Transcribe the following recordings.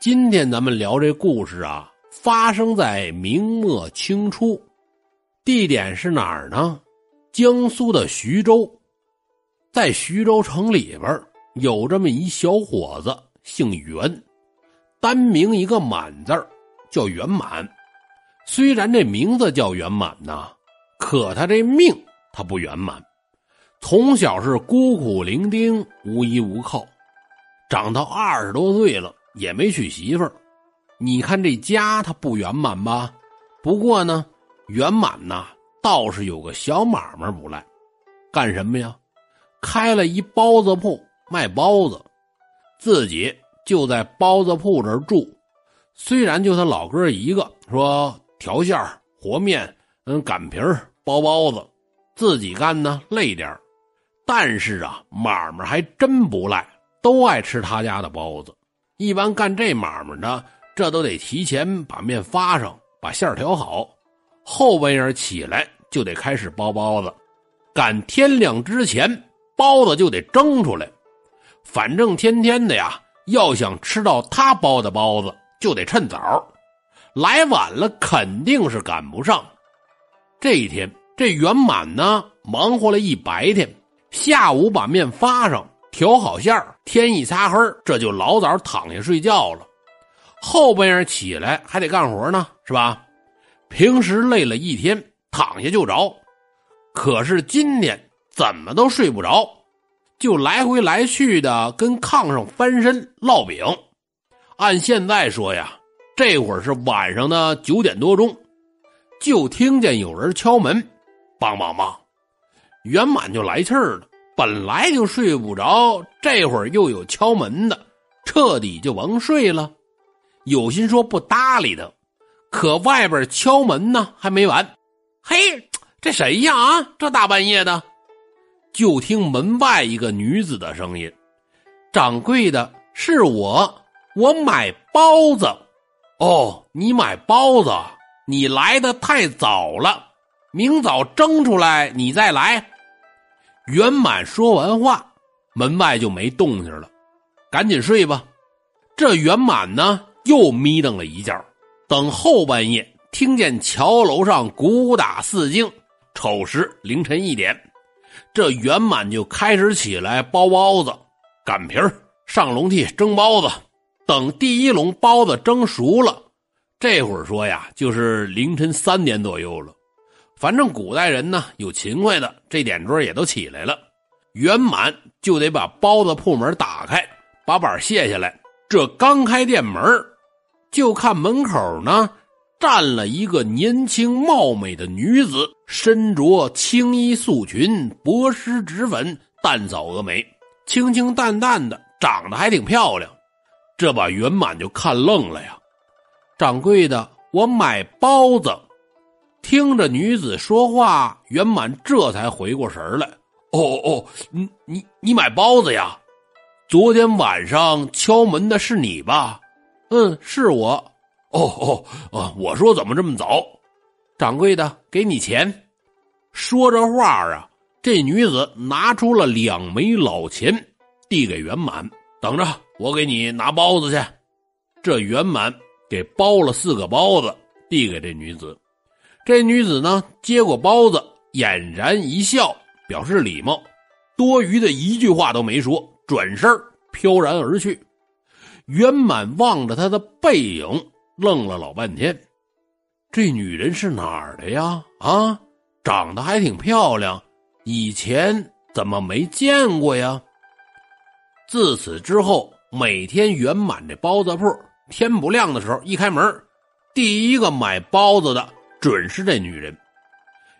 今天咱们聊这故事啊，发生在明末清初，地点是哪儿呢？江苏的徐州，在徐州城里边有这么一小伙子，姓袁，单名一个满字叫袁满。虽然这名字叫圆满呐，可他这命他不圆满，从小是孤苦伶仃，无依无靠，长到二十多岁了。也没娶媳妇儿，你看这家他不圆满吧？不过呢，圆满呐倒是有个小买卖不赖，干什么呀？开了一包子铺卖包子，自己就在包子铺这儿住。虽然就他老哥一个，说调馅和面、嗯擀皮包包子，自己干呢累点但是啊买卖还真不赖，都爱吃他家的包子。一般干这买卖的，这都得提前把面发上，把馅调好，后半夜起来就得开始包包子，赶天亮之前包子就得蒸出来。反正天天的呀，要想吃到他包的包子，就得趁早，来晚了肯定是赶不上。这一天，这圆满呢，忙活了一白天，下午把面发上。调好馅儿，天一擦黑这就老早躺下睡觉了。后半夜起来还得干活呢，是吧？平时累了一天，躺下就着。可是今天怎么都睡不着，就来回来去的跟炕上翻身烙饼。按现在说呀，这会儿是晚上的九点多钟，就听见有人敲门，梆梆梆，圆满就来气儿了。本来就睡不着，这会儿又有敲门的，彻底就甭睡了。有心说不搭理他，可外边敲门呢还没完。嘿，这谁呀？啊，这大半夜的！就听门外一个女子的声音：“掌柜的，是我，我买包子。哦，你买包子，你来的太早了，明早蒸出来你再来。”圆满说完话，门外就没动静了。赶紧睡吧。这圆满呢，又眯瞪了一觉。等后半夜听见桥楼上鼓打四更，丑时凌晨一点，这圆满就开始起来包包子、擀皮儿上笼屉蒸包子。等第一笼包子蒸熟了，这会儿说呀，就是凌晨三点左右了。反正古代人呢有勤快的，这点桌也都起来了。圆满就得把包子铺门打开，把板卸下来。这刚开店门，就看门口呢站了一个年轻貌美的女子，身着青衣素裙，薄施脂粉，淡扫蛾眉，清清淡淡的，长得还挺漂亮。这把圆满就看愣了呀！掌柜的，我买包子。听着女子说话，圆满这才回过神来。哦哦，你你你买包子呀？昨天晚上敲门的是你吧？嗯，是我。哦哦哦，我说怎么这么早？掌柜的，给你钱。说着话啊，这女子拿出了两枚老钱，递给圆满。等着，我给你拿包子去。这圆满给包了四个包子，递给这女子。这女子呢，接过包子，俨然一笑，表示礼貌，多余的一句话都没说，转身飘然而去。圆满望着她的背影，愣了老半天。这女人是哪儿的呀？啊，长得还挺漂亮，以前怎么没见过呀？自此之后，每天圆满这包子铺，天不亮的时候一开门，第一个买包子的。准是这女人，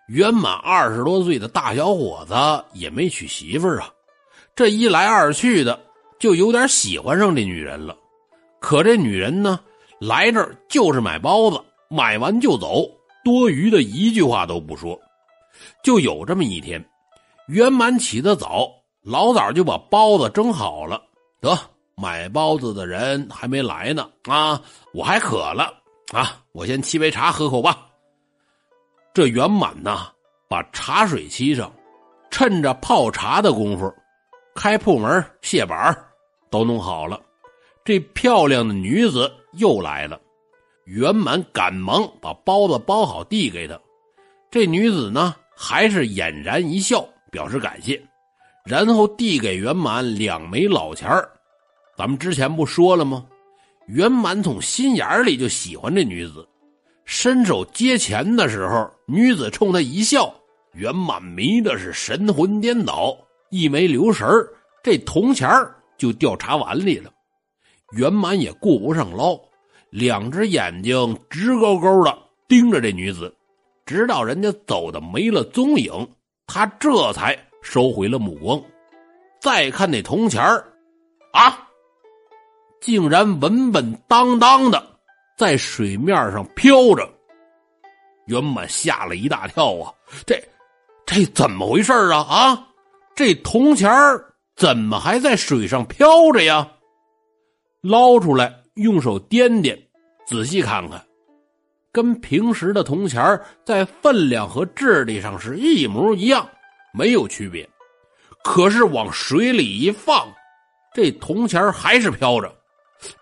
圆满二十多岁的大小伙子也没娶媳妇啊，这一来二去的就有点喜欢上这女人了。可这女人呢，来这儿就是买包子，买完就走，多余的一句话都不说。就有这么一天，圆满起得早，老早就把包子蒸好了。得，买包子的人还没来呢啊，我还渴了啊，我先沏杯茶喝口吧。这圆满呐，把茶水沏上，趁着泡茶的功夫，开铺门卸板都弄好了。这漂亮的女子又来了。圆满赶忙把包子包好，递给她。这女子呢，还是俨然一笑，表示感谢，然后递给圆满两枚老钱儿咱们之前不说了吗？圆满从心眼里就喜欢这女子，伸手接钱的时候，女子冲他一笑，圆满迷的是神魂颠倒，一没留神这铜钱就掉茶碗里了。圆满也顾不上捞，两只眼睛直勾勾的盯着这女子，直到人家走的没了踪影，他这才收回了目光。再看那铜钱啊，竟然稳稳当当的在水面上飘着。圆满吓了一大跳啊！这这怎么回事啊？啊，这铜钱怎么还在水上飘着呀？捞出来，用手掂掂，仔细看看，跟平时的铜钱在分量和质地上是一模一样，没有区别。可是往水里一放，这铜钱还是飘着，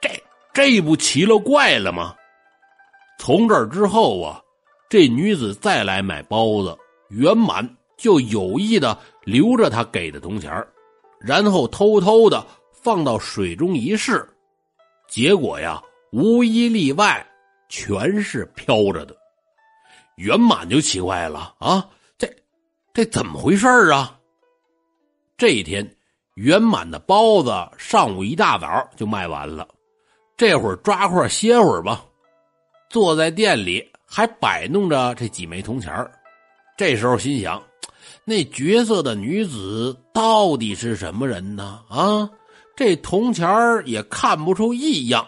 这这不奇了怪了吗？从这之后啊，这女子再来买包子，圆满就有意的留着她给的铜钱然后偷偷的放到水中一试。结果呀，无一例外，全是飘着的。圆满就奇怪了啊，这这怎么回事啊？这一天，圆满的包子上午一大早就卖完了，这会儿抓块歇会儿吧。坐在店里还摆弄着这几枚铜钱这时候心想，那绝色的女子到底是什么人呢？啊？这铜钱也看不出异样，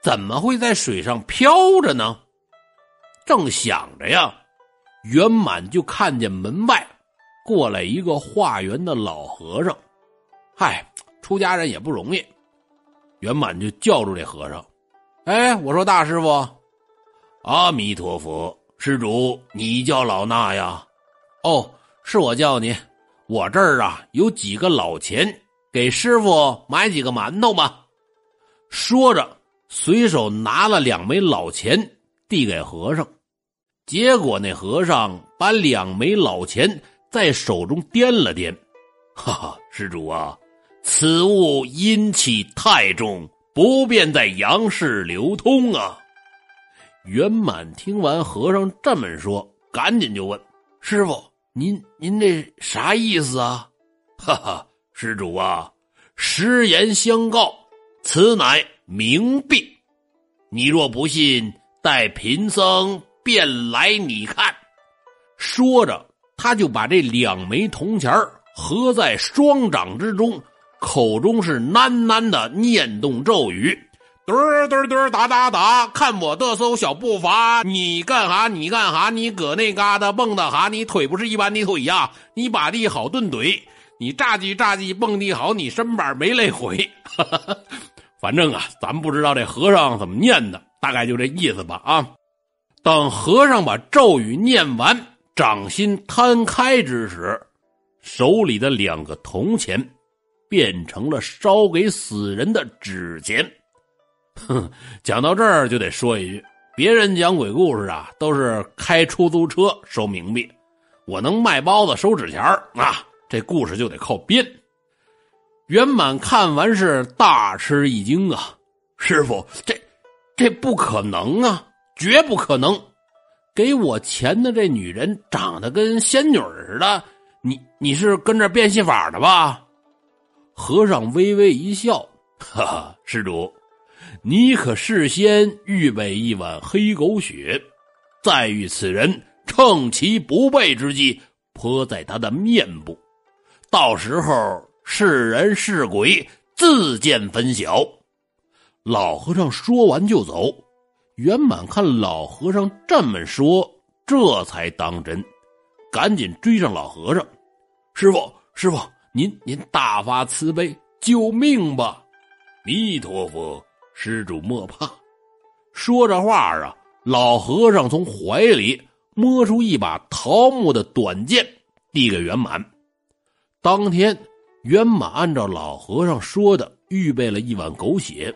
怎么会在水上飘着呢？正想着呀，圆满就看见门外过来一个化缘的老和尚。嗨，出家人也不容易。圆满就叫住这和尚：“哎，我说大师傅，阿弥陀佛，施主，你叫老衲呀？哦，是我叫你。我这儿啊有几个老钱。”给师傅买几个馒头吧。说着，随手拿了两枚老钱递给和尚。结果那和尚把两枚老钱在手中掂了掂，哈哈，施主啊，此物阴气太重，不便在阳世流通啊。圆满听完和尚这么说，赶紧就问师傅：“您您这啥意思啊？” 哈哈。施主啊，实言相告，此乃冥币。你若不信，待贫僧便来你看。说着，他就把这两枚铜钱合在双掌之中，口中是喃喃的念动咒语：“嘚嘚嘚，哒哒哒，看我的艘小步伐！你干哈？你干哈？你搁那嘎达蹦跶哈？你腿不是一般的腿呀！你把地好顿怼。”你炸鸡炸鸡蹦地好，你身板没累毁。反正啊，咱不知道这和尚怎么念的，大概就这意思吧。啊，等和尚把咒语念完，掌心摊开之时，手里的两个铜钱变成了烧给死人的纸钱。哼，讲到这儿就得说一句：别人讲鬼故事啊，都是开出租车收冥币，我能卖包子收纸钱儿啊。这故事就得靠编。圆满看完是大吃一惊啊！师傅，这这不可能啊，绝不可能！给我钱的这女人长得跟仙女似的，你你是跟着变戏法的吧？和尚微微一笑，哈哈，施主，你可事先预备一碗黑狗血，再遇此人趁其不备之际泼在他的面部。到时候是人是鬼，自见分晓。老和尚说完就走。圆满看老和尚这么说，这才当真，赶紧追上老和尚：“师傅，师傅，您您大发慈悲，救命吧！”弥陀佛，施主莫怕。说着话啊，老和尚从怀里摸出一把桃木的短剑，递给圆满。当天，圆满按照老和尚说的，预备了一碗狗血，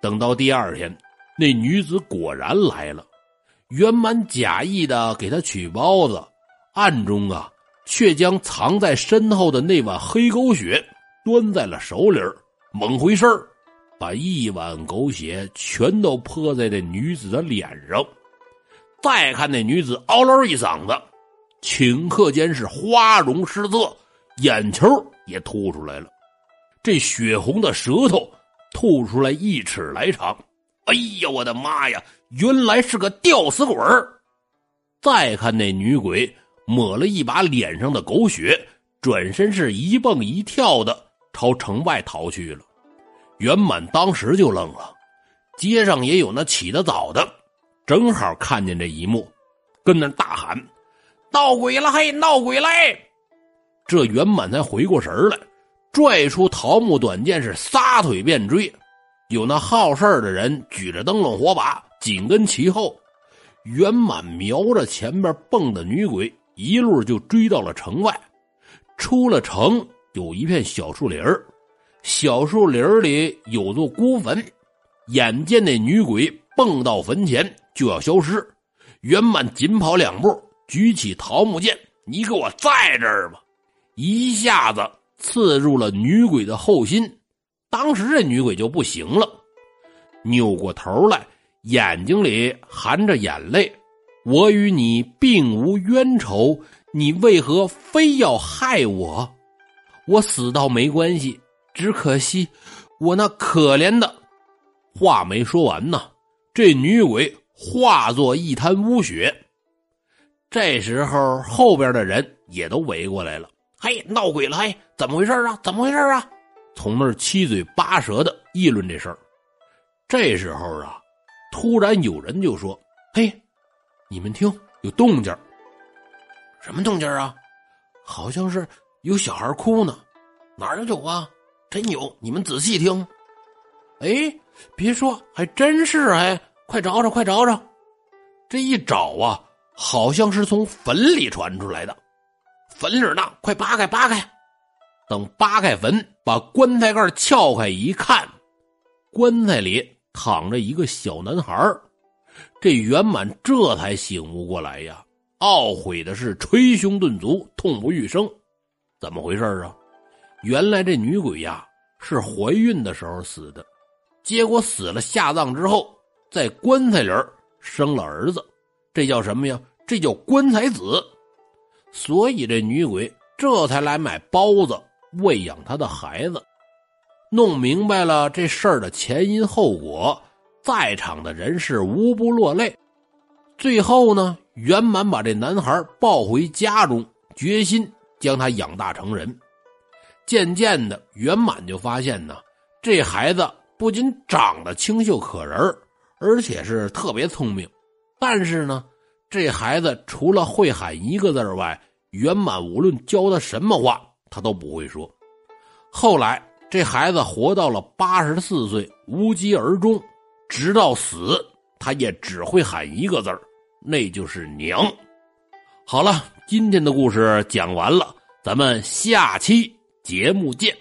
等到第二天，那女子果然来了，圆满假意的给他取包子，暗中啊，却将藏在身后的那碗黑狗血端在了手里猛回身把一碗狗血全都泼在这女子的脸上。再看那女子嗷唠一嗓子，顷刻间是花容失色，眼球也凸出来了，这血红的舌头吐出来一尺来长。哎呀，我的妈呀！原来是个吊死鬼儿。再看那女鬼抹了一把脸上的狗血，转身是一蹦一跳的朝城外逃去了。圆满当时就愣了，街上也有那起得早的。正好看见这一幕，跟那大喊：“闹鬼了！嘿，闹鬼了！”这圆满才回过神来，拽出桃木短剑，是撒腿便追。有那好事的人举着灯笼火把紧跟其后，圆满瞄着前边蹦的女鬼，一路就追到了城外。出了城，有一片小树林小树林里有座孤坟。眼见那女鬼蹦到坟前。就要消失，圆满紧跑两步，举起桃木剑：“你给我在这儿吧！”一下子刺入了女鬼的后心。当时这女鬼就不行了，扭过头来，眼睛里含着眼泪：“我与你并无冤仇，你为何非要害我？我死倒没关系，只可惜我那可怜的……”话没说完呢，这女鬼。化作一滩污血，这时候后边的人也都围过来了。嘿，闹鬼了！嘿，怎么回事啊？怎么回事啊？从那儿七嘴八舌的议论这事儿。这时候啊，突然有人就说：“嘿，你们听，有动静什么动静啊？好像是有小孩哭呢。哪儿有啊？真有！你们仔细听。哎，别说，还真是哎。”快找找，快找找！这一找啊，好像是从坟里传出来的。坟里呢，快扒开，扒开！等扒开坟，把棺材盖撬开一看，棺材里躺着一个小男孩这圆满这才醒悟过来呀，懊悔的是捶胸顿足，痛不欲生。怎么回事啊？原来这女鬼呀是怀孕的时候死的，结果死了下葬之后。在棺材里生了儿子，这叫什么呀？这叫棺材子。所以这女鬼这才来买包子喂养她的孩子。弄明白了这事儿的前因后果，在场的人是无不落泪。最后呢，圆满把这男孩抱回家中，决心将他养大成人。渐渐的，圆满就发现呢，这孩子不仅长得清秀可人而且是特别聪明，但是呢，这孩子除了会喊一个字外，圆满无论教他什么话，他都不会说。后来这孩子活到了八十四岁，无疾而终，直到死，他也只会喊一个字那就是娘。好了，今天的故事讲完了，咱们下期节目见。